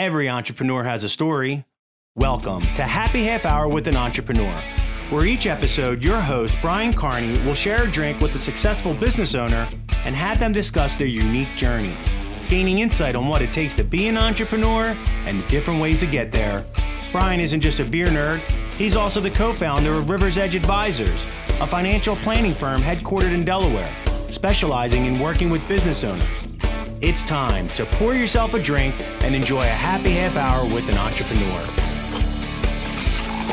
Every entrepreneur has a story. Welcome to Happy Half Hour with an Entrepreneur, where each episode, your host, Brian Carney, will share a drink with a successful business owner and have them discuss their unique journey, gaining insight on what it takes to be an entrepreneur and the different ways to get there. Brian isn't just a beer nerd, he's also the co founder of River's Edge Advisors, a financial planning firm headquartered in Delaware, specializing in working with business owners. It's time to pour yourself a drink and enjoy a happy half hour with an entrepreneur.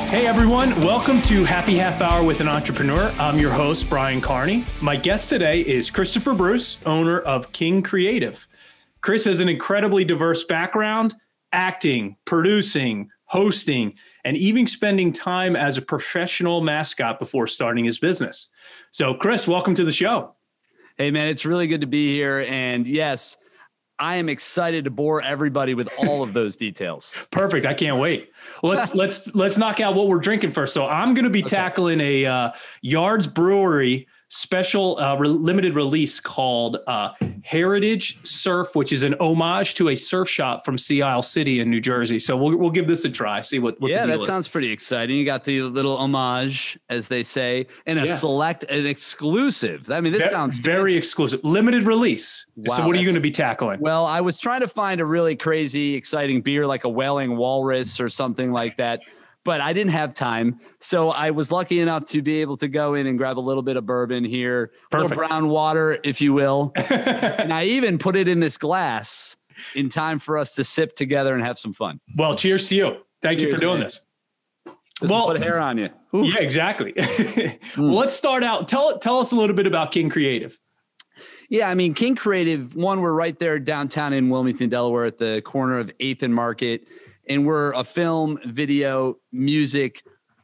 Hey everyone, welcome to Happy Half Hour with an Entrepreneur. I'm your host, Brian Carney. My guest today is Christopher Bruce, owner of King Creative. Chris has an incredibly diverse background acting, producing, hosting, and even spending time as a professional mascot before starting his business. So, Chris, welcome to the show. Hey, man, it's really good to be here. And yes, I am excited to bore everybody with all of those details. Perfect. I can't wait. Let's let's let's knock out what we're drinking first. So I'm going to be okay. tackling a uh, Yards Brewery special uh, re- limited release called uh, Heritage Surf, which is an homage to a surf shop from Sea Isle City in New Jersey. So we'll, we'll give this a try. See what, what yeah, that is. sounds pretty exciting. You got the little homage, as they say, and a yeah. select, an exclusive. I mean, this sounds very fancy. exclusive, limited release. Wow, so what are you going to be tackling? Well, I was trying to find a really crazy, exciting beer like a Wailing Walrus or something like that but I didn't have time. So I was lucky enough to be able to go in and grab a little bit of bourbon here, Perfect. little brown water, if you will. and I even put it in this glass in time for us to sip together and have some fun. Well, cheers to you. Thank cheers, you for doing man. this. Doesn't well, put hair on you. Ooh. Yeah, exactly. mm. let's start out. Tell tell us a little bit about King Creative. Yeah, I mean, King Creative. One, we're right there downtown in Wilmington, Delaware, at the corner of Eighth and Market and we're a film, video, music,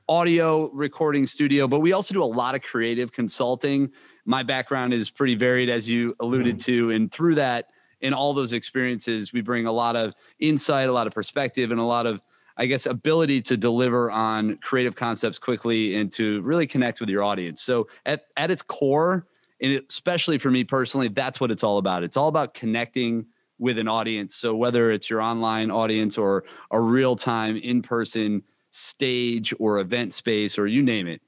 audio recording studio, but we also do a lot of creative consulting. My background is pretty varied, as you alluded mm. to. And through that, in all those experiences, we bring a lot of insight, a lot of perspective, and a lot of, I guess, ability to deliver on creative concepts quickly and to really connect with your audience. So, at, at its core, and especially for me personally, that's what it's all about. It's all about connecting with an audience. So whether it's your online audience or a real time in person stage or event space or you name it,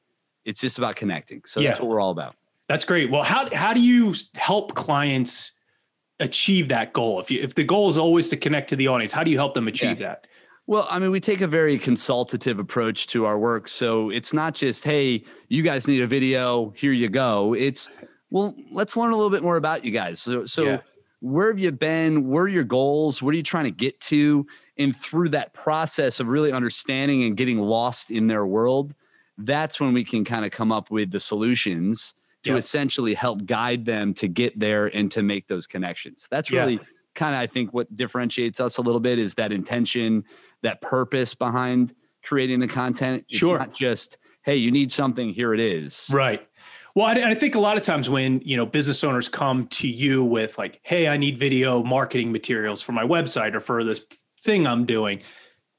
it's just about connecting. So yeah. that's what we're all about. That's great. Well, how how do you help clients achieve that goal? If you if the goal is always to connect to the audience, how do you help them achieve yeah. that? Well, I mean, we take a very consultative approach to our work. So it's not just, hey, you guys need a video, here you go. It's, well, let's learn a little bit more about you guys. So, so yeah where have you been? Where are your goals? What are you trying to get to? And through that process of really understanding and getting lost in their world, that's when we can kind of come up with the solutions to yeah. essentially help guide them to get there and to make those connections. That's really yeah. kind of, I think, what differentiates us a little bit is that intention, that purpose behind creating the content. It's sure. not just, hey, you need something, here it is. Right. Well, I, I, think a lot of times when you know business owners come to you with like, "Hey, I need video marketing materials for my website or for this thing I'm doing,"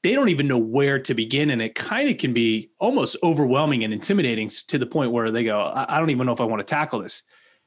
they don't even know where to begin, and it kind of can be almost overwhelming and intimidating to the point where they go, "I, I don't even know if I want to tackle this."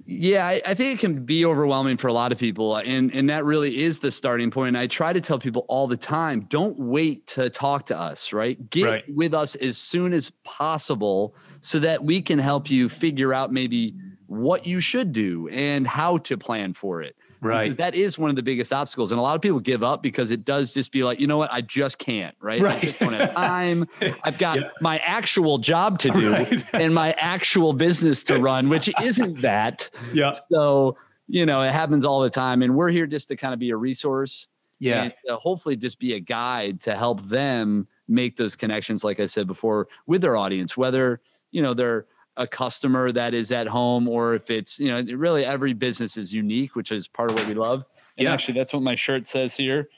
Yeah, I, I, think it can be overwhelming for a lot of people. Uh, and, and that really is the starting point. And I try to tell people all the time don't wait to talk to us, right? Get right. with us as soon as possible so that we can help you figure out maybe what you should do and how to plan for it. Right. Because that is one of the biggest obstacles. And a lot of people give up because it does just be like, you know what, I just can't, right? right. I just don't have time. I've got yeah. my actual job to do right. and my actual business to run, which isn't that. Yeah. So, you know, it happens all the time. And we're here just to kind of be a resource. Yeah. And hopefully just be a guide to help them make those connections, like I said before, with their audience, whether, you know, they're a customer that is at home or if it's you know really every business is unique which is part of what we love and yeah. actually that's what my shirt says here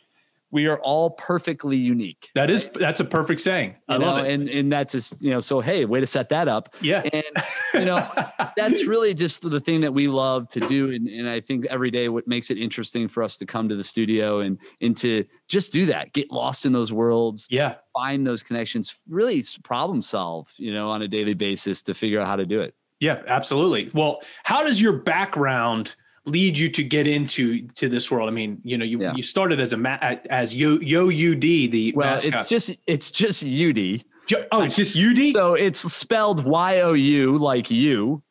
we are all perfectly unique. That is that's a perfect saying. I you love it. And and that's just, you know, so hey, way to set that up. Yeah. And you know, that's really just the thing that we love to do. And and I think every day what makes it interesting for us to come to the studio and and to just do that, get lost in those worlds. Yeah. Find those connections, really problem solve, you know, on a daily basis to figure out how to do it. Yeah, absolutely. Well, how does your background lead you to get into to this world? I mean, you know, you yeah. you started as a ma- as Yo Yo UD the well, mascot. it's just it's just UD. Oh, it's just UD. So it's spelled Y O U like you,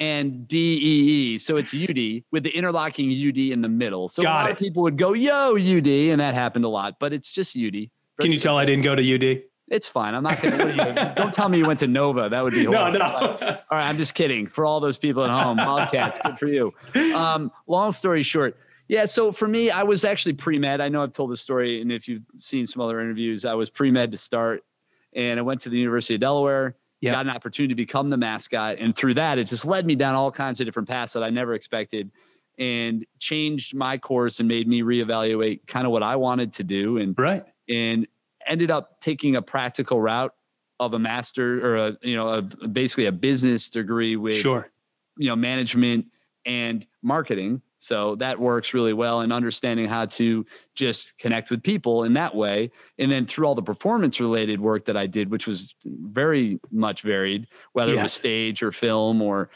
and D E E. So it's UD with the interlocking UD in the middle. So Got a lot it. of people would go Yo UD, and that happened a lot. But it's just UD. Can you tell I didn't go to UD? It's fine. I'm not going to. Don't tell me you went to Nova. That would be horrible. No, no. all right, I'm just kidding. For all those people at home, Wildcats, good for you. Um, long story short, yeah. So for me, I was actually pre med. I know I've told this story, and if you've seen some other interviews, I was pre med to start, and I went to the University of Delaware. Yep. Got an opportunity to become the mascot, and through that, it just led me down all kinds of different paths that I never expected, and changed my course and made me reevaluate kind of what I wanted to do. And right. And ended up taking a practical route of a master or a you know a, basically a business degree with sure. you know management and marketing. So that works really well and understanding how to just connect with people in that way. And then through all the performance related work that i did which was very much varied whether yeah. it was stage or film or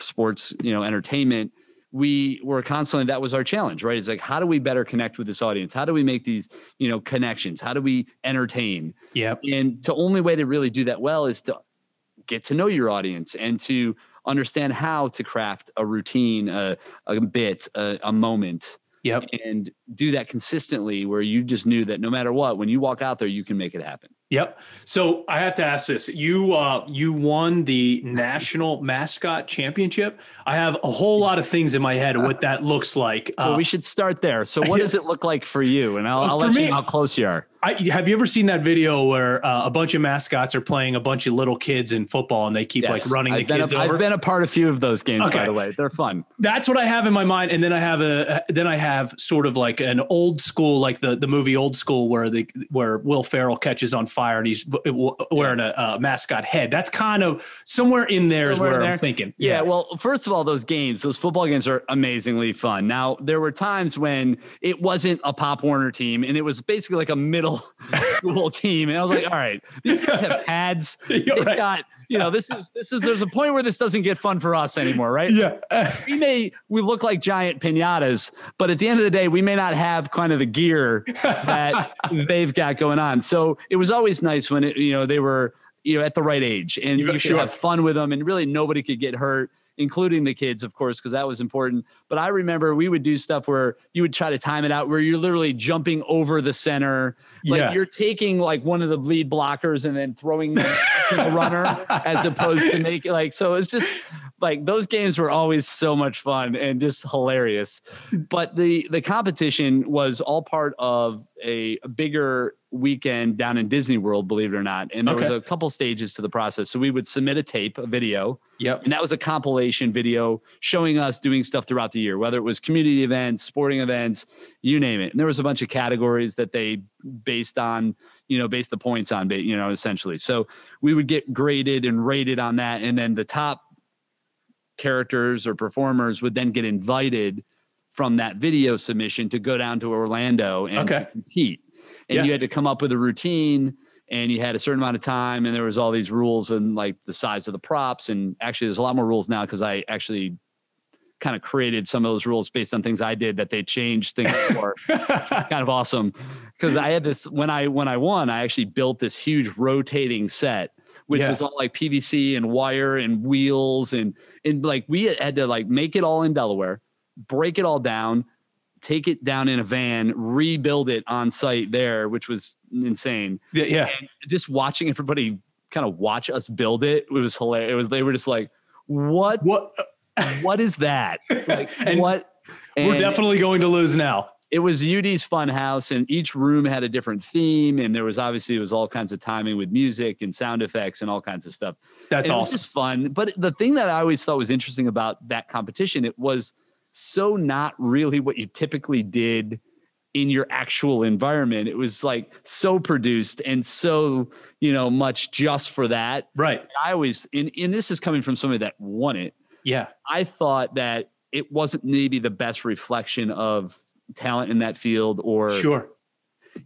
sports you know entertainment we were constantly that was our challenge right? It's like how do we better connect with this audience? How do we make these you know connections? How do we entertain? Yeah and the only way to really do that well is to get to know your audience and to understand how to craft a routine a, a bit a, a moment. Yep. And do that consistently where you just knew that no matter what when you walk out there you can make it happen Yep. So I have to ask this: you uh, you won the national mascot championship. I have a whole lot of things in my head of what that looks like. Uh, well, we should start there. So, what does it look like for you? And I'll, I'll let me, you know how close you are. I, have you ever seen that video where uh, a bunch of mascots are playing a bunch of little kids in football and they keep yes. like running I've the kids a, over? I've been a part of a few of those games, okay. by the way. They're fun. That's what I have in my mind, and then I have a then I have sort of like an old school, like the the movie Old School, where the where Will Ferrell catches on fire and he's wearing a, a mascot head. That's kind of somewhere in there somewhere is where. I'm thinking. Yeah. yeah. Well, first of all, those games, those football games are amazingly fun. Now there were times when it wasn't a Pop Warner team and it was basically like a middle school team. And I was like, all right, these guys have pads. They've right. got, you know, this is this is there's a point where this doesn't get fun for us anymore, right? Yeah. we may we look like giant pinatas, but at the end of the day, we may not have kind of the gear that they've got going on. So it was always nice when it, you know, they were, you know, at the right age and you, you could sure. have fun with them and really nobody could get hurt including the kids, of course, because that was important. But I remember we would do stuff where you would try to time it out, where you're literally jumping over the center, like yeah. you're taking like one of the lead blockers and then throwing them the runner, as opposed to make it like so. It's just like those games were always so much fun and just hilarious. But the the competition was all part of a bigger weekend down in Disney World, believe it or not. And there okay. was a couple stages to the process. So we would submit a tape, a video. Yep. And that was a compilation video showing us doing stuff throughout the year, whether it was community events, sporting events, you name it. And there was a bunch of categories that they based on, you know, based the points on, you know, essentially. So we would get graded and rated on that. And then the top characters or performers would then get invited from that video submission to go down to Orlando and okay. compete and yeah. you had to come up with a routine and you had a certain amount of time and there was all these rules and like the size of the props and actually there's a lot more rules now because i actually kind of created some of those rules based on things i did that they changed things for kind of awesome because i had this when i when i won i actually built this huge rotating set which yeah. was all like pvc and wire and wheels and and like we had to like make it all in delaware break it all down take it down in a van, rebuild it on site there, which was insane. Yeah, yeah. And just watching everybody kind of watch us build it, it was hilarious. It was they were just like, "What? What? what is that? Like and what?" And we're definitely going to lose now. It was UD's fun house, and each room had a different theme, and there was obviously it was all kinds of timing with music and sound effects and all kinds of stuff. That's and awesome. It was just fun. But the thing that I always thought was interesting about that competition, it was so not really what you typically did in your actual environment. It was like so produced and so, you know, much just for that. Right. I always, and, and this is coming from somebody that won it. Yeah. I thought that it wasn't maybe the best reflection of talent in that field or sure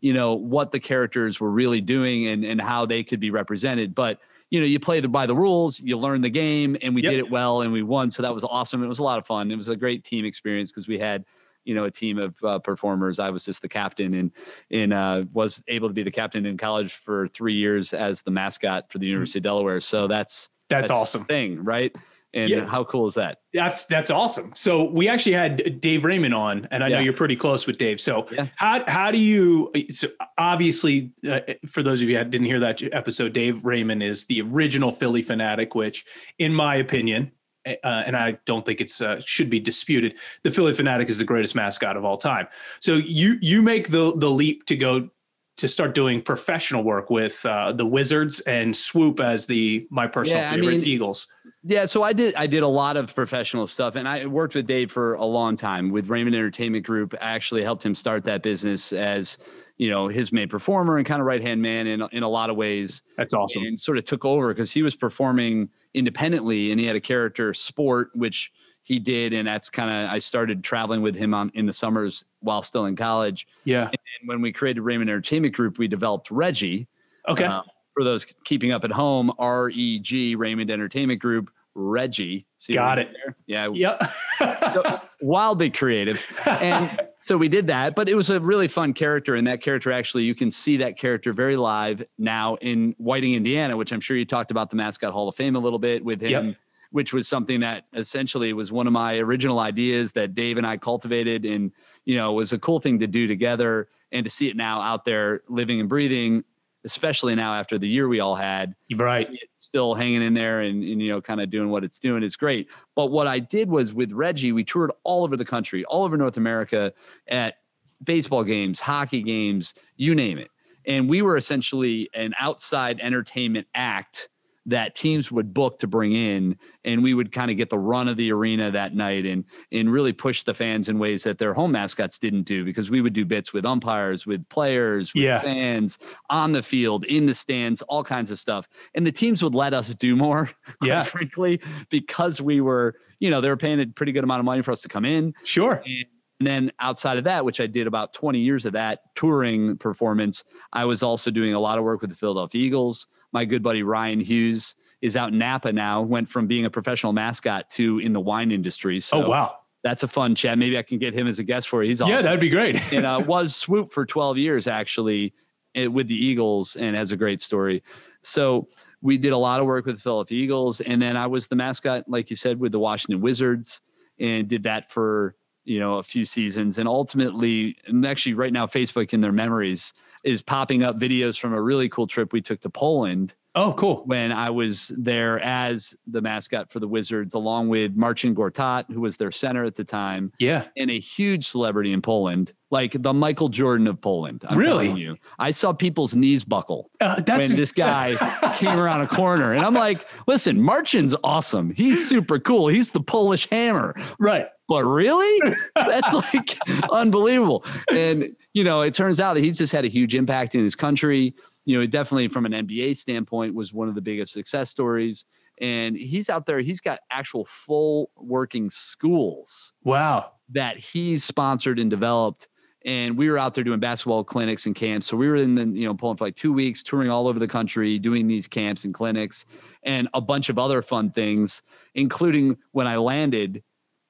you know, what the characters were really doing and and how they could be represented. But you know, you play the, by the rules, you learn the game, and we yep. did it well, and we won. So that was awesome. It was a lot of fun. It was a great team experience because we had you know a team of uh, performers. I was just the captain and and uh, was able to be the captain in college for three years as the mascot for the mm-hmm. University mm-hmm. of Delaware. So that's that's, that's awesome thing, right? And yeah. how cool is that? That's that's awesome. So we actually had Dave Raymond on, and I yeah. know you're pretty close with Dave. So yeah. how how do you? So obviously, uh, for those of you that didn't hear that episode, Dave Raymond is the original Phillie Phanatic, which, in my opinion, uh, and I don't think it's uh, should be disputed. The Phillie Phanatic is the greatest mascot of all time. So you you make the the leap to go to start doing professional work with uh, the Wizards and Swoop as the my personal yeah, favorite I mean, Eagles. Yeah, so I did I did a lot of professional stuff, and I worked with Dave for a long time with Raymond Entertainment Group. I actually helped him start that business as you know his main performer and kind of right hand man in in a lot of ways. That's awesome. And sort of took over because he was performing independently, and he had a character sport which he did, and that's kind of I started traveling with him on in the summers while still in college. Yeah. And, when we created Raymond Entertainment Group, we developed Reggie. Okay. Uh, for those keeping up at home, R E G Raymond Entertainment Group Reggie. See Got it. There? Yeah. Yep. so, wildly creative. And so we did that, but it was a really fun character. And that character actually, you can see that character very live now in Whiting, Indiana, which I'm sure you talked about the Mascot Hall of Fame a little bit with him. Yep. Which was something that essentially was one of my original ideas that Dave and I cultivated, and you know was a cool thing to do together, and to see it now out there living and breathing especially now after the year we all had. Right. Still hanging in there and, and you know, kind of doing what it's doing is great. But what I did was with Reggie, we toured all over the country, all over North America at baseball games, hockey games, you name it. And we were essentially an outside entertainment act that teams would book to bring in and we would kind of get the run of the arena that night and and really push the fans in ways that their home mascots didn't do because we would do bits with umpires with players with yeah. fans on the field in the stands all kinds of stuff and the teams would let us do more yeah frankly because we were you know they were paying a pretty good amount of money for us to come in sure and, and then outside of that, which I did about 20 years of that touring performance, I was also doing a lot of work with the Philadelphia Eagles. My good buddy Ryan Hughes is out in Napa now, went from being a professional mascot to in the wine industry. So oh, wow. That's a fun chat. Maybe I can get him as a guest for you. He's awesome. Yeah, that'd be great. and uh, was Swoop for 12 years actually eh, with the Eagles and has a great story. So we did a lot of work with the Philadelphia Eagles. And then I was the mascot, like you said, with the Washington Wizards and did that for you know a few seasons. And ultimately and actually right now facebook in their memories is popping up videos from a really cool trip we took to poland oh cool. When i was there as the mascot for the wizards along with marcin gortat who was their center at the time yeah. and a huge celebrity in poland like the michael jordan of poland I'm really? you. I saw people's knees buckle uh, when this guy came around a corner and i'm like listen marcin's awesome. He's super cool. He's the polish hammer. Right. But really? That's like unbelievable. And you know it turns out that he's just had a huge impact in his country you know definitely from an nba standpoint was one of the biggest success stories. And he's out there he's got actual full working schools wow. that he's sponsored and developed. And we were out there doing basketball clinics and camps. So we were in the you know Poland for like two weeks touring all over the country doing these camps and clinics and a bunch of other fun things including when i landed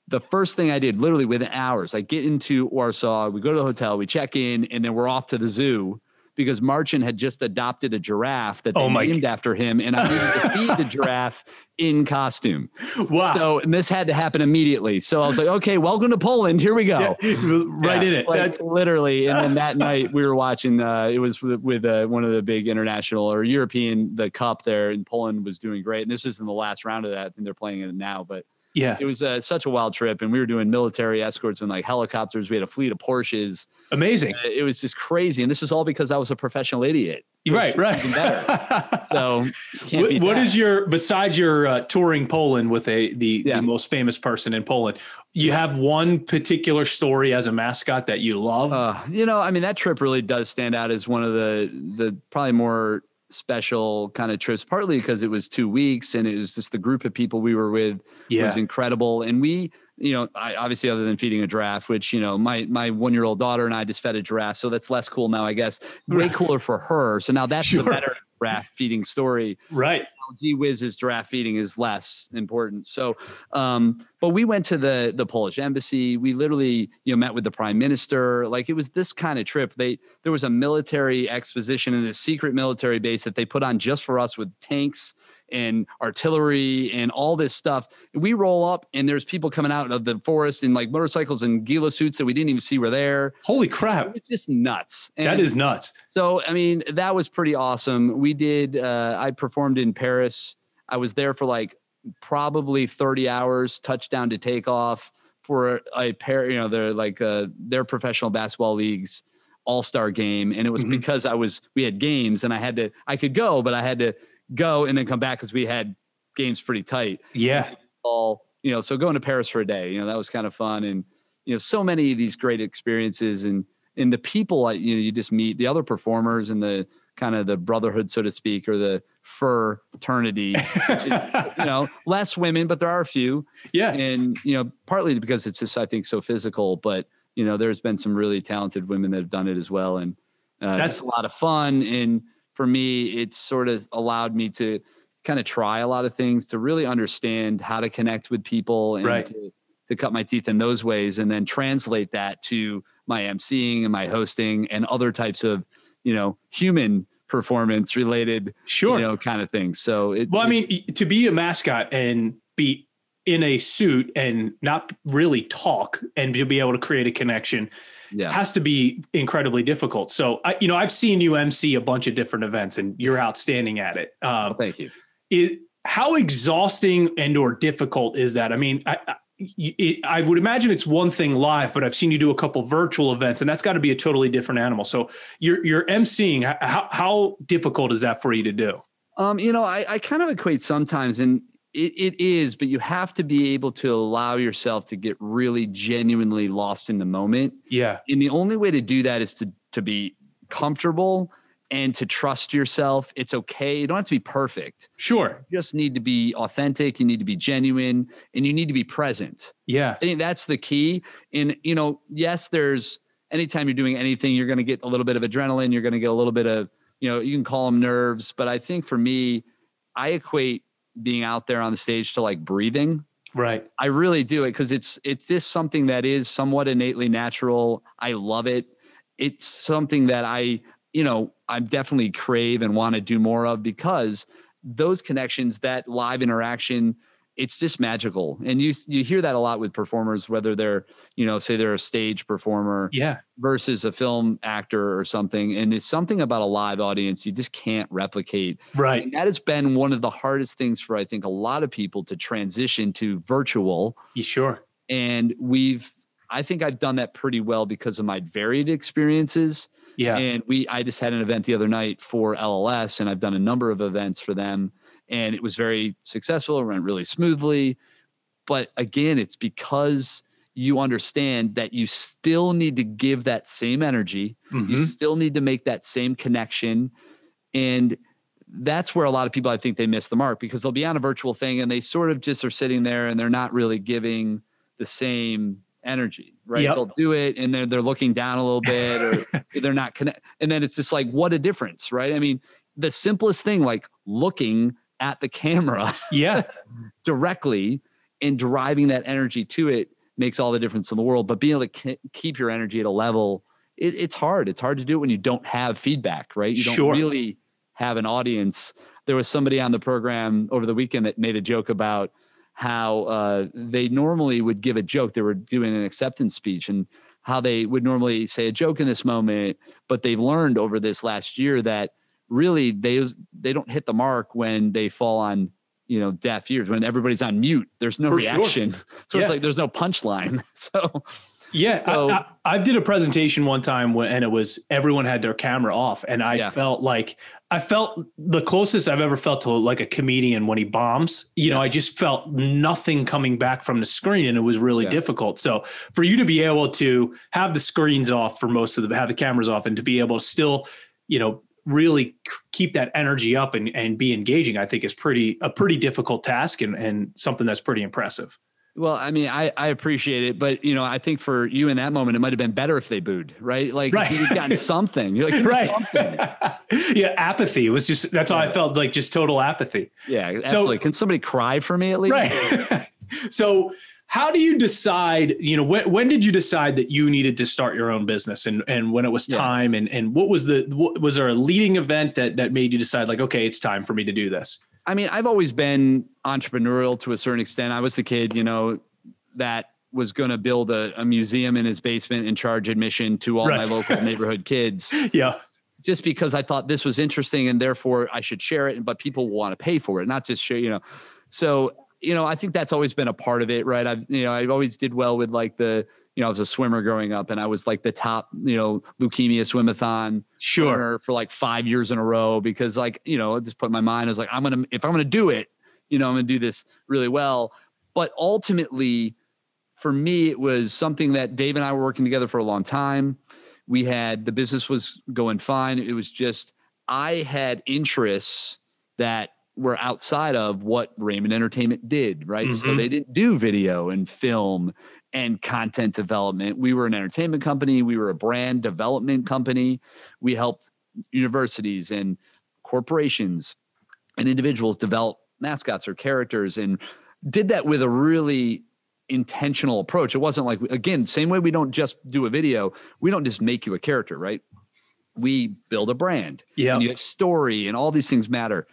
the first thing I did, literally within hours, I get into Warsaw, we go to the hotel, we check in, and then we're off to the zoo because Marcin had just adopted a giraffe that they oh named after him, and I needed to feed the giraffe in costume. Wow! So and this had to happen immediately. So I was like, okay, welcome to Poland. Here we go. Yeah, right yeah, in it. Like, That's literally. And then that night we were watching. Uh, it was with, with uh, one of the big international or European. The cup there in Poland was doing great, and this is in the last round of that. I think they're playing it now, but yeah, it was uh, such a wild trip, and we were doing military escorts and like helicopters. We had a fleet of Porsches. Amazing. Uh, it was just crazy, and this is all because I was a professional idiot. Right, right. so, what, what is your besides your uh, touring Poland with a the, yeah. the most famous person in Poland? You have one particular story as a mascot that you love. Uh, you know, I mean, that trip really does stand out as one of the the probably more special kind of trips, partly because it was two weeks and it was just the group of people we were with yeah. was incredible. And we you know, I, obviously other than feeding a giraffe, which you know, my my one year old daughter and I just fed a giraffe, so that's less cool now, I guess. Way cooler for her. So now that's sure. the better giraffe feeding story. Right. Gee whiz, giraffe feeding is less important. So, um, but we went to the the Polish embassy. We literally, you know, met with the prime minister. Like it was this kind of trip. They there was a military exposition in this secret military base that they put on just for us with tanks and artillery and all this stuff. We roll up and there's people coming out of the forest in like motorcycles and ghillie suits that we didn't even see were there. Holy crap. It's just nuts. And that is nuts. So, I mean, that was pretty awesome. We did, uh, I performed in Paris. I was there for like probably 30 hours, touchdown to takeoff for a pair, you know, they're like uh, their professional basketball leagues all-star game. And it was mm-hmm. because I was, we had games and I had to, I could go, but I had to go and then come back because we had games pretty tight. Yeah. All, you know, so going to Paris for a day, you know, that was kind of fun. And, you know, so many of these great experiences and, and the people, you know, you just meet the other performers and the kind of the brotherhood, so to speak, or the fraternity, is, you know, less women, but there are a few. Yeah. And, you know, partly because it's just, I think, so physical, but, you know, there's been some really talented women that have done it as well. And uh, that's a lot of fun. And, for me, it's sort of allowed me to kind of try a lot of things to really understand how to connect with people and right. to, to cut my teeth in those ways and then translate that to my emceeing and my hosting and other types of, you know, human performance related, sure, you know, kind of things. So, it, well, I mean, to be a mascot and be in a suit and not really talk and to be able to create a connection yeah. has to be incredibly difficult. So I, you know, I've seen you MC a bunch of different events, and you're outstanding at it. Um, well, thank you. It, how exhausting and or difficult is that? I mean, I, I, it, I would imagine it's one thing live, but I've seen you do a couple virtual events, and that's got to be a totally different animal. So you're you're emceeing. How how difficult is that for you to do? Um, you know, I, I kind of equate sometimes, and it, it is, but you have to be able to allow yourself to get really genuinely lost in the moment. Yeah. And the only way to do that is to to be comfortable and to trust yourself. It's okay. You don't have to be perfect. Sure. You just need to be authentic. You need to be genuine and you need to be present. Yeah. I think that's the key. And, you know, yes, there's anytime you're doing anything, you're going to get a little bit of adrenaline. You're going to get a little bit of, you know, you can call them nerves. But I think for me, I equate being out there on the stage to like breathing. Right. I really do it because it's it's just something that is somewhat innately natural. I love it. It's something that I, you know, I definitely crave and want to do more of because those connections, that live interaction, it's just magical. And you you hear that a lot with performers whether they're you know say they're a stage performer yeah. versus a film actor or something. And it's something about a live audience you just can't replicate. Right. And that has been one of the hardest things for i think a lot of people to transition to virtual. You sure. And we've i think i've done that pretty well because of my varied experiences. Yeah. And we i just had an event the other night for lls and i've done a number of events for them and it was very successful. It went really smoothly. But again, it's because you understand that you still need to give that same energy. Mm-hmm. You still need to make that same connection. And that's where a lot of people I think they miss the mark because they'll be on a virtual thing and they sort of just are sitting there and they're not really giving the same energy, right? Yep. They'll do it and they're they're looking down a little bit or they're not connect and then it's just like what a difference, right? I mean, the simplest thing like looking at the camera yeah. directly and driving that energy to it makes all the difference in the world. But being able to k- keep your energy at a level it, it's hard. It's hard to do it when you don't have feedback right? You don't sure. really have an audience. There was somebody on the program over the weekend that made a joke about how uh, they normally would give a joke. They were doing an acceptance speech and how they would normally say a joke in this moment but they've learned over this last year that really they they don't hit the mark when they fall on you know deaf ears when everybody's on mute there's no For reaction sure. so yeah. it's like there's no punchline so yeah so, I, I, I, did a presentation one time when, and it was everyone had their camera off and i yeah. felt like i felt the closest i've ever felt to like a comedian when he bombs you yeah. know i just felt nothing coming back from the screen and it was really difficult so for you to be able to have the screens off for most of the have the cameras off and to be able to still you know really keep that energy up and, and be engaging, I think is pretty a pretty difficult task and, and something that's pretty impressive. Well, I mean, I, I appreciate it, but you know, I think for you in that moment, it might have been better if they booed, right? Like right. you'd gotten something, you're like, right. Something. yeah, apathy was just that's yeah. all I felt like, just total apathy. Yeah, absolutely. So, Can somebody cry for me at least? Right. so how do you decide you know when, when did you decide that you needed to start your own business and and when it was time? Yeah. and and what was the what, was there a leading event that that made you decide like okay it's time for me to do this? I mean i've always been entrepreneurial to a certain extent. I was the kid you know that was going to build a, a, museum in his basement and charge admission to all right. my local neighborhood kids. Yeah. Just because i thought this was interesting and therefore i should share it but people want to pay for it not just share you know. So you know, I think that's always been a part of it, right? I've, you know, I always did well with like the, you know, I was a swimmer growing up and I was like the top, you know, leukemia swimathon sure for like five years in a row because like, you know, I just put my mind, I was like, I'm going to, if I'm going to do it, you know, I'm going to do this really well. But ultimately for me, it was something that Dave and I were working together for a long time. We had, the business was going fine. It was just, I had interests that were outside of what Raymond Entertainment did, right? Mm-hmm. So they didn't do video and film and content development. We were an entertainment company, we were a brand development company. We helped universities and corporations and individuals develop mascots or characters and did that with a really intentional approach. It wasn't like again, same way we don't just do a video, we don't just make you a character, right? We build a brand. Yeah. You have story and all these things matter.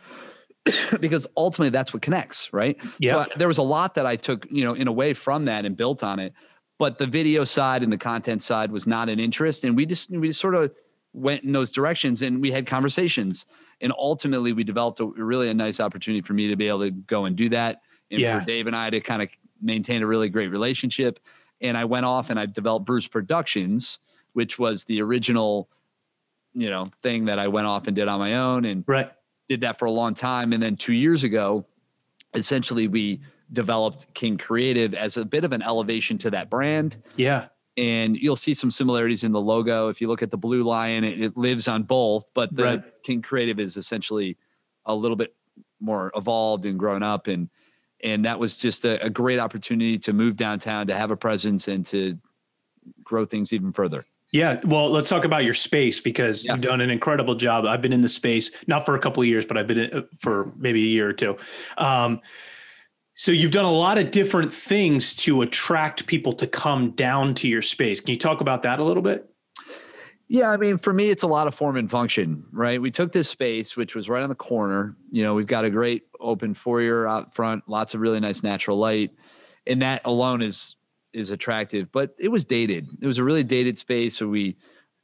because ultimately that's what connects, right? Yeah. So I, there was a lot that I took, you know, in a way from that and built on it. But the video side and the content side was not an interest. And we just we just sort of went in those directions and we had conversations. And ultimately we developed a really a nice opportunity for me to be able to go and do that. And yeah. for Dave and I to kind of maintain a really great relationship. And I went off and I developed Bruce Productions, which was the original, you know, thing that I went off and did on my own. And right did that for a long time. And then two years ago, essentially we developed King Creative as a bit of an elevation to that brand. Yeah. And you'll see some similarities in the logo. If you look at the blue lion, it, it lives on both, but the right. King Creative is essentially a little bit more evolved and grown up. And and that was just a, a great opportunity to move downtown, to have a presence and to grow things even further. Yeah, well, let's talk about your space because yeah. you've done an incredible job. I've been in the space not for a couple of years, but I've been in, for maybe a year or two. Um, so you've done a lot of different things to attract people to come down to your space. Can you talk about that a little bit? Yeah, I mean, for me, it's a lot of form and function, right? We took this space, which was right on the corner. You know, we've got a great open foyer out front, lots of really nice natural light, and that alone is is attractive, but it was dated. It was a really dated space. So we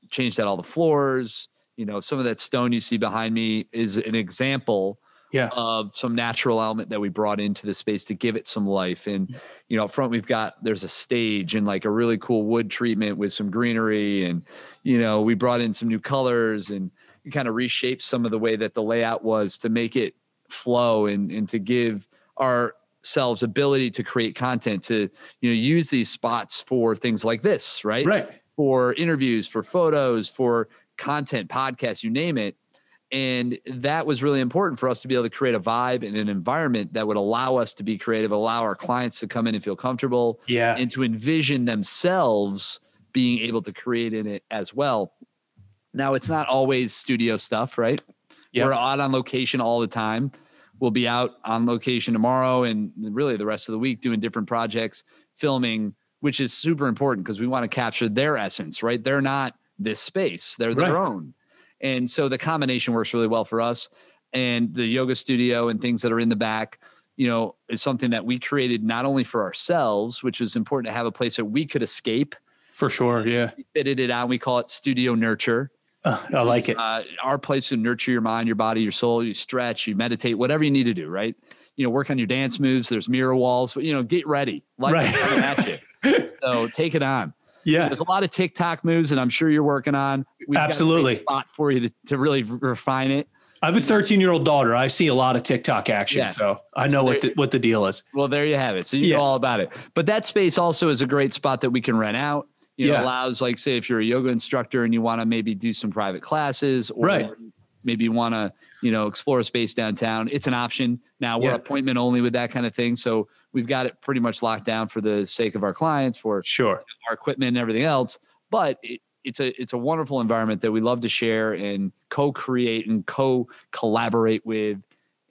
changed out all the floors. You know, some of that stone you see behind me is an example yeah. of some natural element that we brought into the space to give it some life. And, mm. you know, up front we've got there's a stage and like a really cool wood treatment with some greenery. And, you know, we brought in some new colors and kind of reshaped some of the way that the layout was to make it flow and, and to give our selves ability to create content to you know use these spots for things like this right? Right. For interviews for photos for content podcasts you name it. And that was really important for us to be able to create a vibe and an environment that would allow us to be creative allow our clients to come in and feel comfortable yeah. and to envision themselves being able to create in it as well. Now it's not always studio stuff right? Yep. we're out on location all the time we'll be out on location tomorrow and really the rest of the week doing different projects, filming, which is super important because we want to capture their essence, right? They're not this space, they're their right. own. And so the combination works really well for us. And the yoga studio and things that are in the back, you know, is something that we created not only for ourselves, which is important to have a place that we could escape. For sure. Yeah. We fitted it out. We call it studio nurture uh, I like it. Uh, our place to nurture your mind, your body, your soul. You stretch, you meditate, whatever you need to do. Right. You know, work on your dance moves. There's mirror walls. You know, get ready. Life right. so take it on. Yeah. There's a lot of TikTok moves, and I'm sure you're working on. We've Absolutely. spot for you to, to really refine it. I have a 13 year old daughter. I see a lot of TikTok action, yeah. so I know so what the, what the deal is. Well, there you have it. So you yeah. know all about it. But that space also is a great spot that we can rent out you know, yeah. allows like say if you're a yoga instructor and you want to maybe do some private classes or right. maybe want to, you know, explore a space downtown, it's an option. Now we're yeah. appointment only with that kind of thing. So we've got it pretty much locked down for the sake of our clients, for sure our equipment and everything else. But it, it's a it's a wonderful environment that we love to share and co-create and co-collaborate with.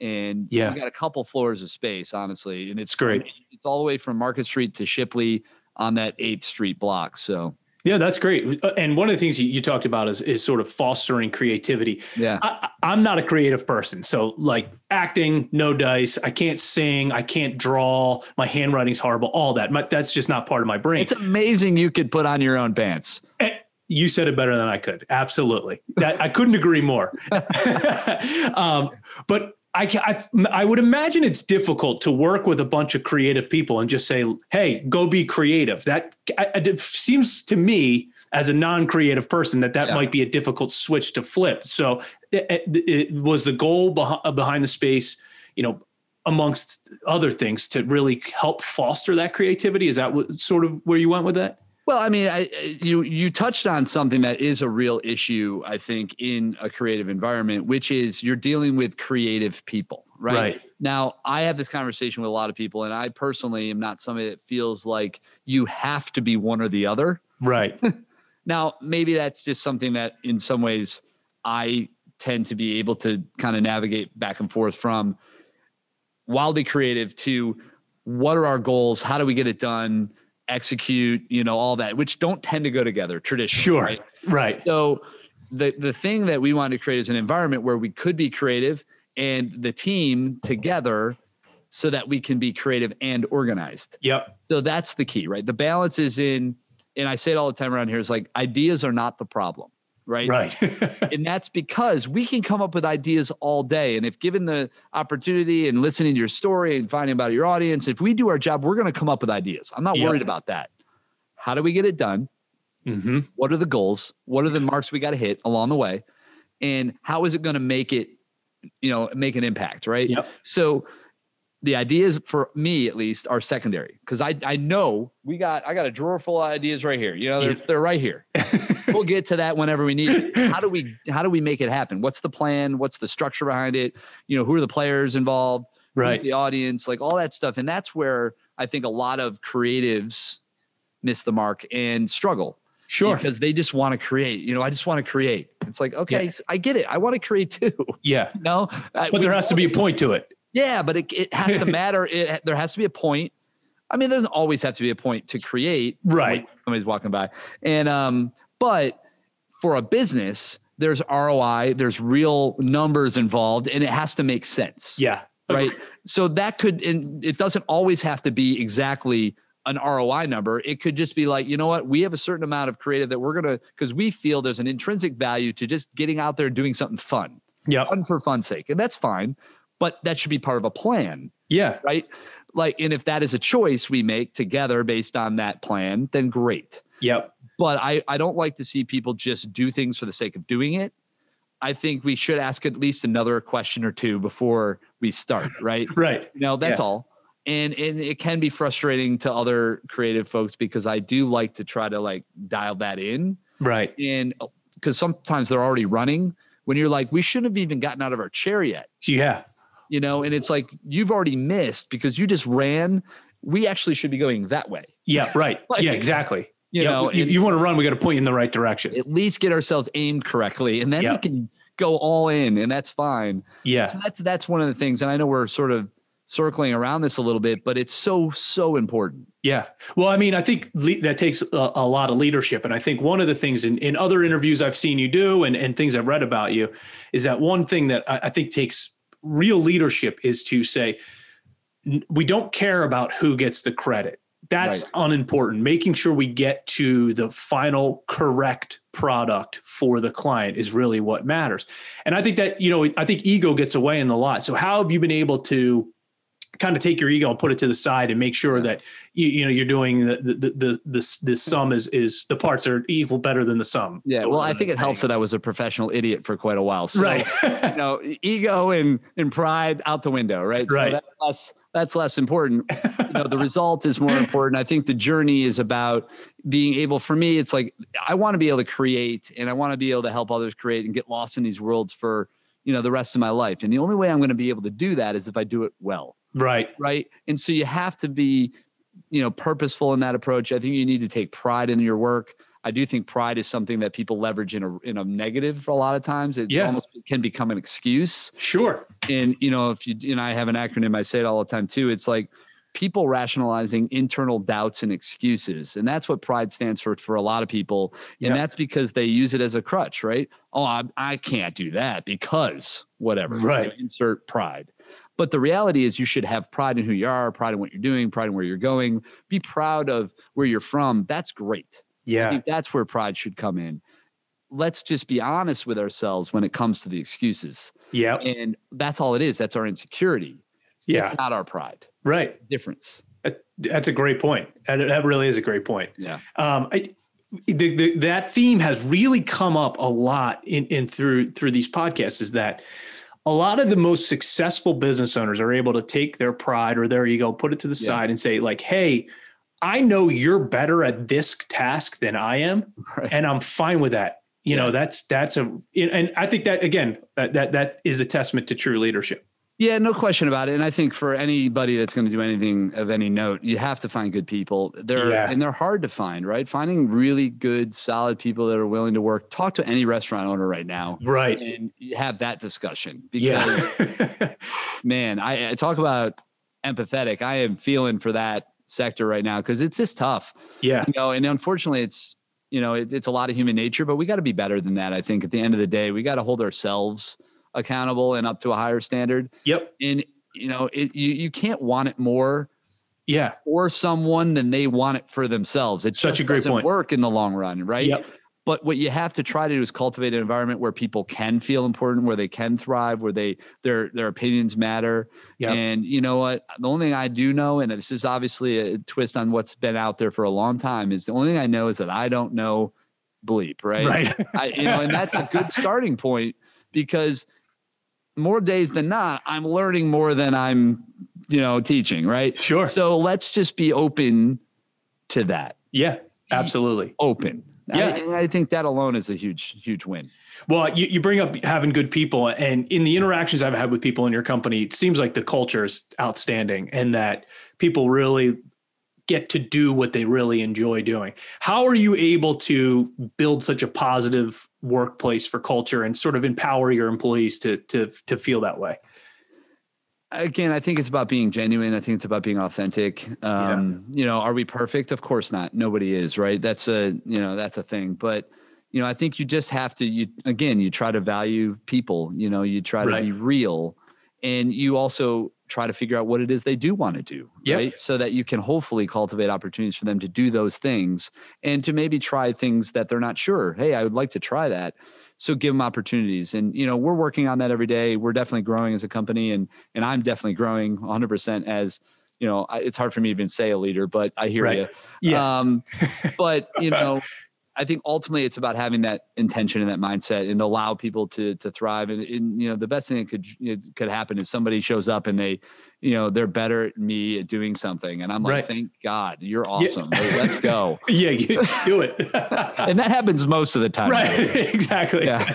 And yeah, we got a couple floors of space, honestly, and it's great. It's all the way from Market Street to Shipley on that Eighth Street block. So yeah, that's great. Uh, and one of the things you, you talked about is, is sort of fostering creativity. Yeah. I, am not a creative person. So, like acting, no dice. I can't sing. I can't draw. My handwriting's horrible, all that. My, that's just not part of my brain. It's amazing you could put on your own pants. And you said it better than I could. Absolutely. That, I couldn't agree more. um, but I, I, I would imagine it's difficult to work with a bunch of creative people and just say, "Hey, go be creative." That it seems to me, as a non-creative person, that that yeah. might be a difficult switch to flip. So, it, it, was the goal behind, uh, behind the space, you know, amongst other things, to really help foster that creativity. Is that what, sort of where you went with that? Well, I mean, I, you you touched on something that is a real issue, I think, in a creative environment, which is you're dealing with creative people, right? right? Now, I have this conversation with a lot of people, and I personally am not somebody that feels like you have to be one or the other. Right. now, maybe that's just something that, in some ways, I tend to be able to kind of navigate back and forth from wildly creative to what are our goals? How do we get it done? Execute, you know, all that, which don't tend to go together traditionally. Sure. Right. right. So the the thing that we want to create is an environment where we could be creative and the team together so that we can be creative and organized. Yep. So that's the key, right? The balance is in, and I say it all the time around here, is like ideas are not the problem right? Right. and that's because we can come up with ideas all day. And if given the opportunity and listening to your story and finding about your audience, if we do our job, we're going to come up with ideas. I'm not yep. worried about that. How do we get it done? Mm-hmm. What are the goals? What are the marks we got to hit along the way? And how is it going to make it, you know, make an impact, right? Yep. So the ideas for me at least are secondary because I I know we got I got a drawer full of ideas right here. You know, they're they're right here. we'll get to that whenever we need it. How do we how do we make it happen? What's the plan? What's the structure behind it? You know, who are the players involved? Right. Who's the audience, like all that stuff. And that's where I think a lot of creatives miss the mark and struggle. Sure. Because they just want to create. You know, I just want to create. It's like, okay, yeah. I get it. I want to create too. Yeah. no, but there has to be a point to it. Yeah, but it, it has to matter. It, there has to be a point. I mean, there doesn't always have to be a point to create. Right. Somebody's walking by. And, um, but for a business, there's ROI, there's real numbers involved, and it has to make sense. Yeah. Right. So that could, and it doesn't always have to be exactly an ROI number. It could just be like, you know what, we have a certain amount of creative that we're gonna because we feel there's an intrinsic value to just getting out there and doing something fun. Yeah. Fun for fun's sake. And that's fine but that should be part of a plan. Yeah. Right. Like, and if that is a choice we make together based on that plan, then great. Yep. But I, I don't like to see people just do things for the sake of doing it. I think we should ask at least another question or two before we start, right? right. You know, that's yeah. all. And and it can be frustrating to other creative folks because I do like to try to like dial that in. Right. And uh, because sometimes they're already running when you're like, we shouldn't have even gotten out of our chair yet. Yeah you know, and it's like you've already missed because you just ran. We actually should be going that way. Yeah, right. like, yeah, exactly. You yep. know, you, you want to run, we got to point you in the right direction. At least get ourselves aimed correctly, and then yep. we can go all in, and that's fine. Yeah. So that's that's one of the things, and I know we're sort of circling around this a little bit, but it's so so important. Yeah. Well, I mean, I think le- that takes a, a, lot of leadership, and I think one of the things in, in other interviews I've seen you do, and and things I've read about you, is that one thing that I, I think takes real leadership is to say, we don't care about who gets the credit. That's right. unimportant. Making sure we get to the final correct product for the client is really what matters. And I think that, you know, I think ego gets away in the lot. So, how have you been able to kind of take your ego and put it to the side and make sure that you, you know you're doing the the the the, the sum is is the parts are equal better than the sum. Yeah, well, I think it helps that I was a professional idiot for quite a while. So, right, you know, ego and and pride out the window. Right, right. So that's less that's less important. you know, the result is more important. I think the journey is about being able. For me, it's like I want to be able to create and I want to be able to help others create and get lost in these worlds for you know, the rest of my life. And the only way I'm going to be able to do that is if I do it well. Right. Right. And so you have to be, you know, purposeful in that approach. I think you need to take pride in your work. I do think pride is something that people leverage in a in a negative for a lot of times. It yeah. almost can become an excuse. Sure. And you know, if you and I have an acronym, I say it all the time too. It's like people rationalizing internal doubts and excuses. And that's what pride stands for for a lot of people. And yep. that's because they use it as a crutch, right? Oh, I, I can't do that because whatever. Right. You know, insert pride. But the reality is, you should have pride in who you are, pride in what you're doing, pride in where you're going. Be proud of where you're from. That's great. Yeah. I think that's where pride should come in. Let's just be honest with ourselves when it comes to the excuses. Yeah. And that's all it is. That's our insecurity. Yeah. It's not our pride. Right. Difference. That's a great point. That really is a great point. Yeah. Um, I, the, the, that theme has really come up a lot in, in through through these podcasts. Is that a lot of the most successful business owners are able to take their pride or their ego, put it to the yeah. side, and say like, "Hey, I know you're better at this task than I am, right. and I'm fine with that." You yeah. know, that's that's a, and I think that again, that that that is a testament to true leadership. Yeah, no question about it. And I think for anybody that's going to do anything of any note, you have to find good people. They're yeah. and they're hard to find, right? Finding really good, solid people that are willing to work. Talk to any restaurant owner right now, right, and have that discussion. Because, yeah. man, I, I talk about empathetic. I am feeling for that sector right now because it's just tough. Yeah, you know, and unfortunately, it's you know, it, it's a lot of human nature, but we got to be better than that. I think at the end of the day, we got to hold ourselves accountable and up to a higher standard. Yep. And you know, it, you you can't want it more. Yeah. For someone than they want it for themselves. It such a great doesn't point. Work in the long run, right? Yep. But what you have to try to do is cultivate an environment where people can feel important, where they can thrive, where they their their opinions matter. Yep. And you know what? The only thing I do know, and this is obviously a twist on what's been out there for a long time, is the only thing I know is that I don't know bleep, right? Right. I, you know, and that's a good starting point because more days than not, I'm learning more than I'm, you know, teaching, right? Sure. So let's just be open to that. Yeah, absolutely. Open. Yeah. I, I think that alone is a huge, huge win. Well, you, you bring up having good people, and in the interactions I've had with people in your company, it seems like the culture is outstanding and that people really get to do what they really enjoy doing. How are you able to build such a positive workplace for culture and sort of empower your employees to to to feel that way? Again, I think it's about being genuine. I think it's about being authentic. Um, yeah. You know, are we perfect? Of course not. Nobody is, right? That's a you know that's a thing. But you know, I think you just have to. You again, you try to value people. You know, you try right. to be real, and you also try to figure out what it is they do want to do yep. right? So that you can hopefully cultivate opportunities for them to do those things and to maybe try things that they're not sure hey i would like to try that. So give them opportunities. And you know we're working on that every day. We're definitely growing as a company and and i'm definitely growing 100% as you know it's hard for me to even say a leader but i hear right. you yeah. Um but you know I think ultimately it's about having that intention and that mindset and allow people to to thrive. And, and you know, the best thing that could you know, could happen is somebody shows up and they, you know, they're better at me at doing something, and I'm like, right. thank God, you're awesome. Yeah. Let's go. yeah, you do it. and that happens most of the time. Right. exactly. Yeah.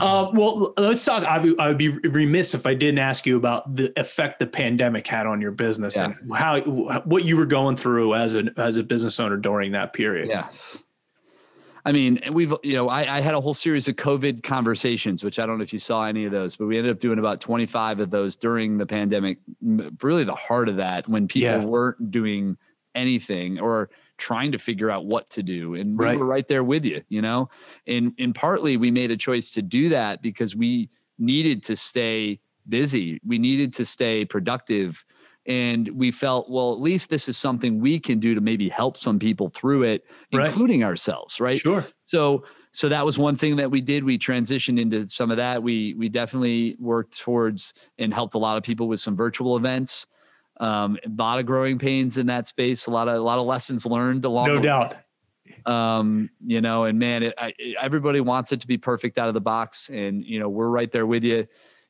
uh, well, let's talk. I would, I would be remiss if I didn't ask you about the effect the pandemic had on your business yeah. and how what you were going through as a as a business owner during that period. Yeah. I mean, we've, you know, I, I, had a whole series of COVID conversations, which I don't know if you saw any of those, but we ended up doing about 25 of those during the pandemic. Really, the heart of that when people yeah. weren't doing anything or trying to figure out what to do. And right. we were right there with you, you know? And, and partly we made a choice to do that because we needed to stay busy, we needed to stay productive and we felt well at least this is something we can do to maybe help some people through it right. including ourselves right? Sure. So so that was one thing that we did. We transitioned into some of that. We we definitely worked towards and helped a lot of people with some virtual events. Um, a lot of growing pains in that space a lot of a lot of lessons learned along no doubt. um you know and man it, I, everybody wants it to be perfect out of the box. And you know we're right there with you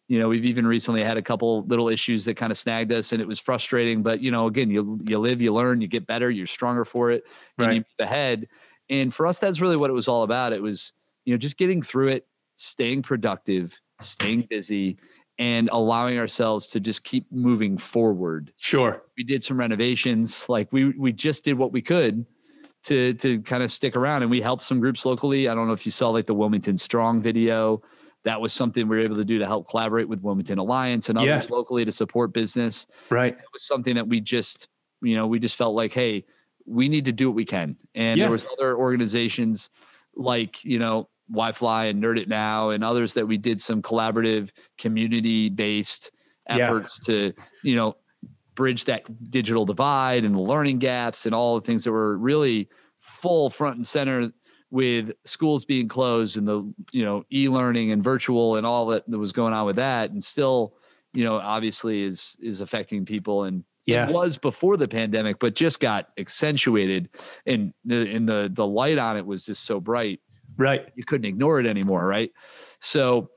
you know we've even recently had a couple little issues that kind of snagged us and it was frustrating but you know again you you live you learn you get better you're stronger for it and you move ahead and for us that's really what it was all about it was you know just getting through it staying productive staying busy, and allowing ourselves to just keep moving forward. Sure. We did some renovations. Like we we just did what we could to to kind of stick around and we helped some groups locally. I don't know if you saw like the Wilmington Strong video. That was something we were able to do to help collaborate with Wilmington Alliance and others yeah. locally to support business. Right. It was something that we just, you know, we just felt like, hey, we need to do what we can. And yeah. there was other organizations like, you know, Wi-Fly and Nerd It Now and others that we did some collaborative community based efforts yeah. to, you know, bridge that digital divide and the learning gaps and all the things that were really full front and center with schools being closed and the you know e-learning and virtual and all that, that was going on with that and still you know obviously is is affecting people and yeah. it was before the pandemic but just got accentuated and the and the the light on it was just so bright. Right. You couldn't ignore it anymore right? So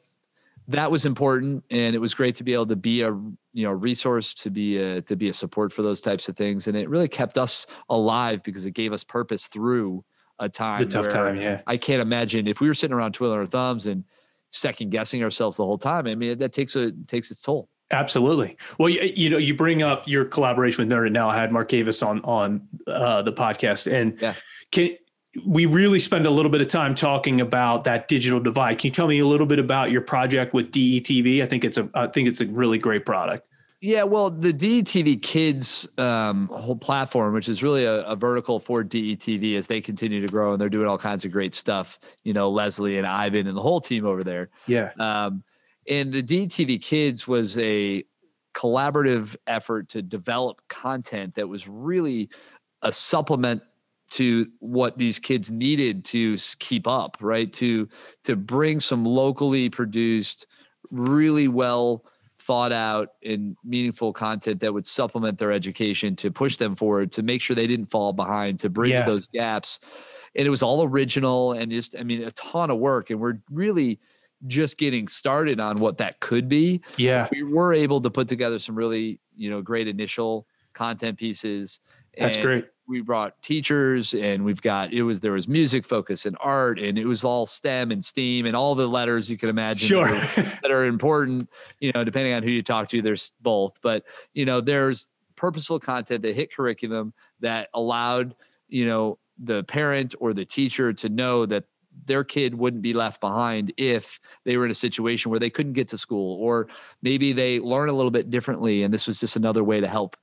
that was important and it was great to be able to be a you know resource to be a to be a support for those types of things. And it really kept us alive because it gave us purpose through a time the tough time yeah i can't imagine if we were sitting around twiddling our thumbs and second guessing ourselves the whole time i mean that takes a takes its toll Absolutely. Well, you, you, know, you bring up your collaboration with Nerd It Now. I had Mark Davis on on uh, the podcast, and yeah. can we really spend a little bit of time talking about that digital divide. Can you tell me a little bit about your project with DETV? I think it's a I think it's a really great product. Yeah, well, the DETV Kids um, whole platform, which is really a, a, vertical for DETV as they continue to grow and they're doing all kinds of great stuff. You know, Leslie and Ivan and the whole team over there. Yeah. Um, and the DETV Kids was a collaborative effort to develop content that was really a supplement to what these kids needed to keep up right to to bring some locally produced really well thought out and meaningful content that would supplement their education to push them forward to make sure they didn't fall behind to bridge yeah. those gaps. And it was all original and just i mean a ton of work. And we're really just getting started on what that could be. Yeah. We were able to put together some really you know great initial content pieces that's great we brought teachers and we've got it was there was music focus and art and it was all STEM and STEAM and all the letters you can imagine sure. that, are, that are important. You know, depending on who you talk to, there's both. But you know, there's purposeful content that hit curriculum that allowed you know the parent or the teacher to know that their kid wouldn't be left behind if they were in a situation where they couldn't get to school or maybe they learn a little bit differently and this was just another way to help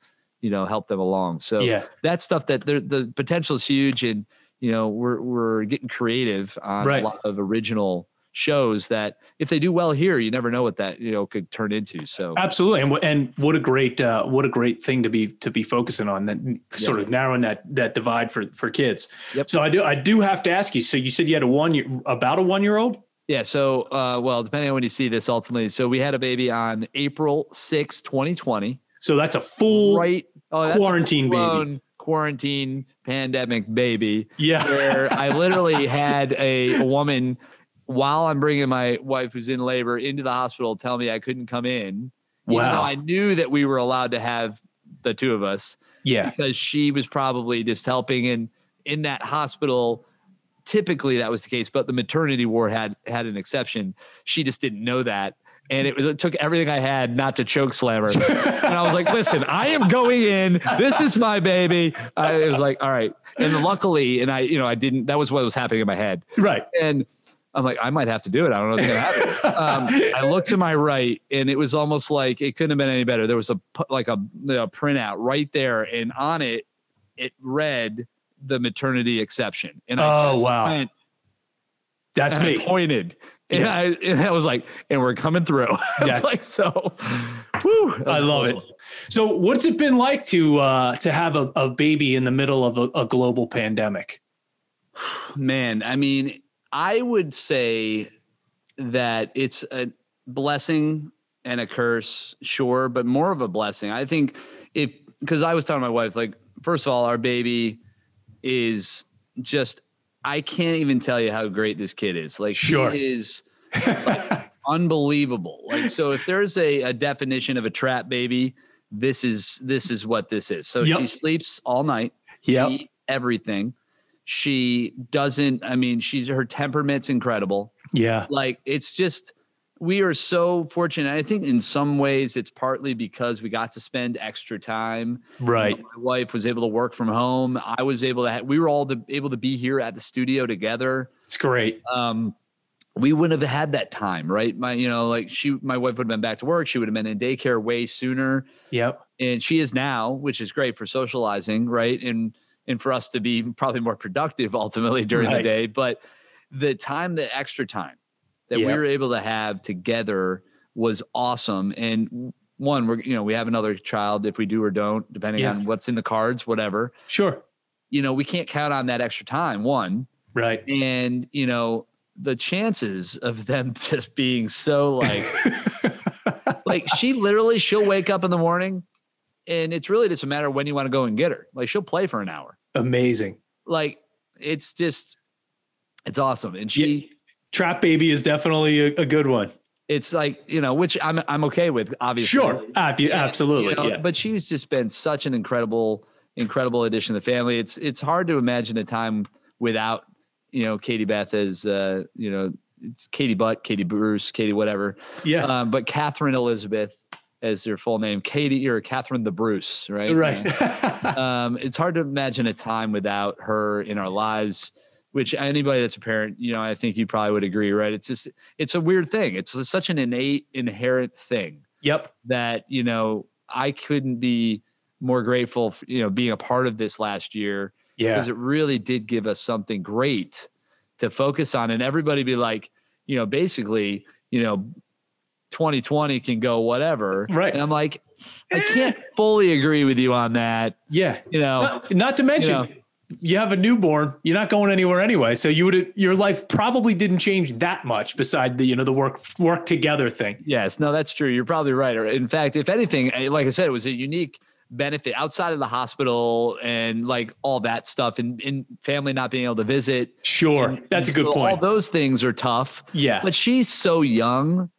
you know help them along so yeah that's stuff that the potential is huge and you know we're we're getting creative on right. a lot of original shows that if they do well here you never know what that you know could turn into so absolutely and, and what a great uh, what a great thing to be to be focusing on that sort yeah. of narrowing that that divide for for kids yep. so i do i do have to ask you so you said you had a one year about a one year old yeah. So, uh, well, depending on when you see this, ultimately, so we had a baby on April 6, 2020. So that's a full right oh, quarantine baby. Quarantine pandemic baby. Yeah. Where I literally had a, a woman while I'm bringing my wife who's in labor into the hospital tell me I couldn't come in. Wow. Even though I knew that we were allowed to have the two of us. Yeah. Because she was probably just helping and in that hospital typically that was the case but the maternity ward had had an exception she just didn't know that and it, it took everything I had not to choke slam her. and I was like, listen, I am going in. This is my baby. I was like, all right. And luckily, and I, you know, I didn't, that was what was happening in my head. Right. And I'm like, I might have to do it. I don't know what's going to happen. um, I looked to my right and it was almost like it couldn't have been any better. There was a, like a, a printout right there. And on it, it read the maternity exception. And I oh, wow. Went, that's me. I pointed and yeah. I and I was like, and we're coming through. yeah. like so. Whew, I love it. So, what's it been like to uh, to have a, a baby in the middle of a, a global pandemic? Man, I mean, I would say that it's a blessing and a curse, sure, but more of a blessing. I think if because I was telling my wife, like, first of all, our baby is just I can't even tell you how great this kid is. Like sure. he is like, unbelievable. Like so if there's a, a definition of a trap baby, this is this is what this is. So yep. she sleeps all night. Yeah. Everything. She doesn't, I mean, she's her temperament's incredible. Yeah. Like it's just we are so fortunate. I think in some ways it's partly because we got to spend extra time. Right. You know, my wife was able to work from home. I was able to. Ha- we were all the, able to be here at the studio together. It's great. Um, we wouldn't have had that time, right? My, you know, like she, my wife would have been back to work. She would have been in daycare way sooner. Yep. And she is now, which is great for socializing, right? And and for us to be probably more productive ultimately during right. the day. But the time, the extra time that yep. we were able to have together was awesome. And one, we're you know we have another child if we do or don't, depending yeah. on what's in the cards, whatever. Sure. You know we can't count on that extra time. One. Right. And you know the chances of them just being so like like she literally she'll wake up in the morning and it's really just a matter of when you want to go and get her. Like she'll play for an hour. Amazing. Like it's just it's awesome. And she yeah. Trap Baby is definitely a, a, good one. It's like, you know, which I'm I'm okay with, obviously. Sure. absolutely. You know, yeah. But she's just been such an incredible, incredible addition to the family. It's it's hard to imagine a time without, you know, Katie Beth as uh, you know, it's Katie Butt, Katie Bruce, Katie whatever. Yeah. Um, but Catherine Elizabeth as their full name, Katie or Catherine the Bruce, right? Right. um, it's hard to imagine a time without her in our lives. Which anybody that's a parent, you know, I think you probably would agree, right? It's just it's a weird thing. It's such an innate, inherent thing. Yep. That you know, I couldn't be more grateful, for, you know, being a part of this last year. Yeah. Because it really did give us something great to focus on, and everybody be like, you know, basically, you know, 2020 can go whatever. Right. And I'm like, I eh. can't fully agree with you on that. Yeah. You know, not, not to mention, you, know, you, have a newborn, you're not going anywhere anyway. So you would, your life probably didn't change that much beside the, you know, the work, work together thing. Yes. No, that's true. You're probably right. In fact, if anything, eh, like I said, it was a unique benefit outside of the hospital and like all that stuff and, and family not being able to visit. Sure. And, that's and a good so point. All those things are tough. Yeah. But she's so young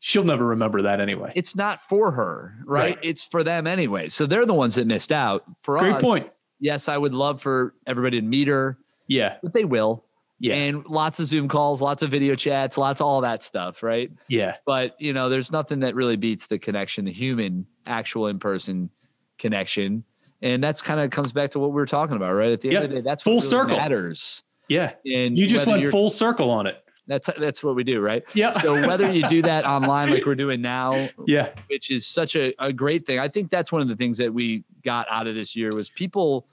she'll never remember that anyway. It's not for her, right? right. It's for them anyway. So they're the ones that missed out. For Great us, point. Yes, I would love for everybody to meet her. Yeah. But they will. Yeah. And lots of Zoom calls, lots of video chats, lots of all that stuff, right? Yeah. But, you know, there's nothing that really beats the connection, the human, actual in person connection. And that's kind of comes back to what we were talking about, right? At the end of the day, that's full circle matters. Yeah. And you just went full circle on it. That's that's what we do, right? Yeah. So whether you do that online like we're doing now, yeah, which is such a, a great thing. I think that's one of the things that we got out of this year was people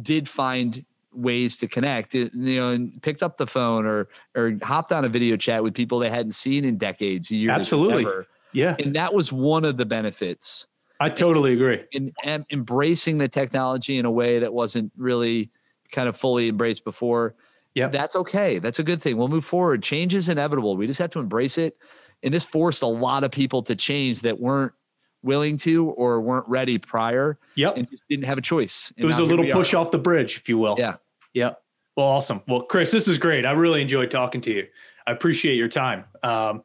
did find ways to connect, you know, and picked up the phone or or hopped on a video chat with people they hadn't seen in decades, years. Absolutely. Ever. Yeah. And that was one of the benefits. I totally agree. In, in embracing the technology in a way that wasn't really kind of fully embraced before yeah. That's okay. That's a good thing. We'll move forward. Change is inevitable. We just have to embrace it. And this forced a lot of people to change that weren't willing to or weren't ready prior. Yep. And just didn't have a choice. And it was a little push off the bridge, if you will. Yeah. Yeah. Well, awesome. Well, Chris, this is great. I really enjoyed talking to you. I appreciate your time. Um,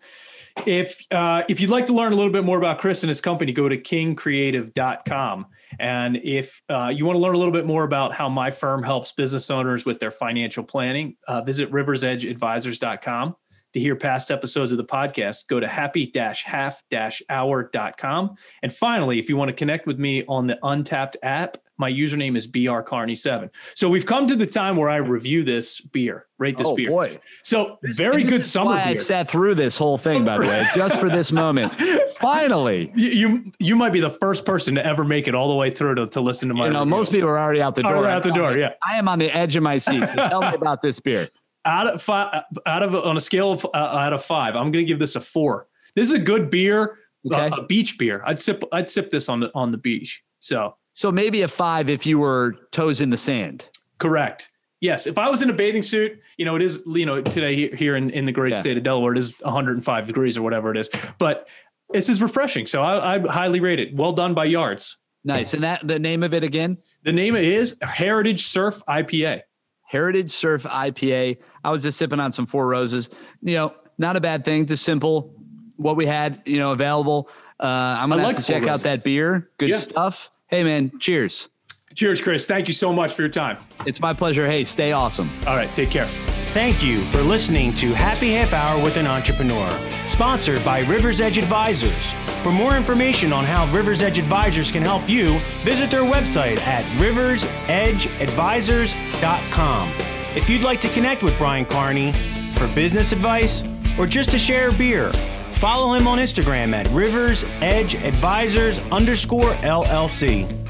if uh, if you'd like to learn a little bit more about Chris and his company, go to kingcreative.com. And if uh, you want to learn a little bit more about how my firm helps business owners with their financial planning, uh, visit riversedgeadvisors.com. To hear past episodes of the podcast, go to happy-half-hour.com. And finally, if you want to connect with me on the Untappd app, my username is brcarney7. So we've come to the time where I review this beer, rate this oh, beer. boy. So very good summer beer. I sat through this whole thing, by the way, just for this moment. Finally. You, you, you might be the first person to ever make it all the way through to, to listen to my You know, review. most people are already out the door. Already out the door, yeah. I am on the edge of my seat. So tell me about this beer. Out of five, out of on a scale of uh, out of five, I'm going to give this a four. This is a good beer, okay. uh, a beach beer. I'd sip I'd sip this on the on the beach. So so maybe a five if you were toes in the sand. Correct. Yes. If I was in a bathing suit, you know, it is, you know, today here in, in the great yeah. state of Delaware, it is 105 degrees or whatever it is, but this is refreshing. So I, I highly rate it. Well done by yards. Nice. And that the name of it again? The name is Heritage Surf IPA. Heritage Surf IPA. I was just sipping on some Four Roses. You know, not a bad thing. Just simple. What we had, you know, available. Uh, I'm gonna I have to check Roses. out that beer. Good yeah. stuff. Hey, man. Cheers. Cheers, Chris. Thank you so much for your time. It's my pleasure. Hey, stay awesome. All right. Take care. Thank you for listening to Happy Half Hour with an Entrepreneur, sponsored by Rivers Edge Advisors. For more information on how Rivers Edge Advisors can help you, visit their website at riversedgeadvisors.com. If you'd like to connect with Brian Carney for business advice or just to share a beer, follow him on Instagram at Rivers Edge Advisors underscore LLC.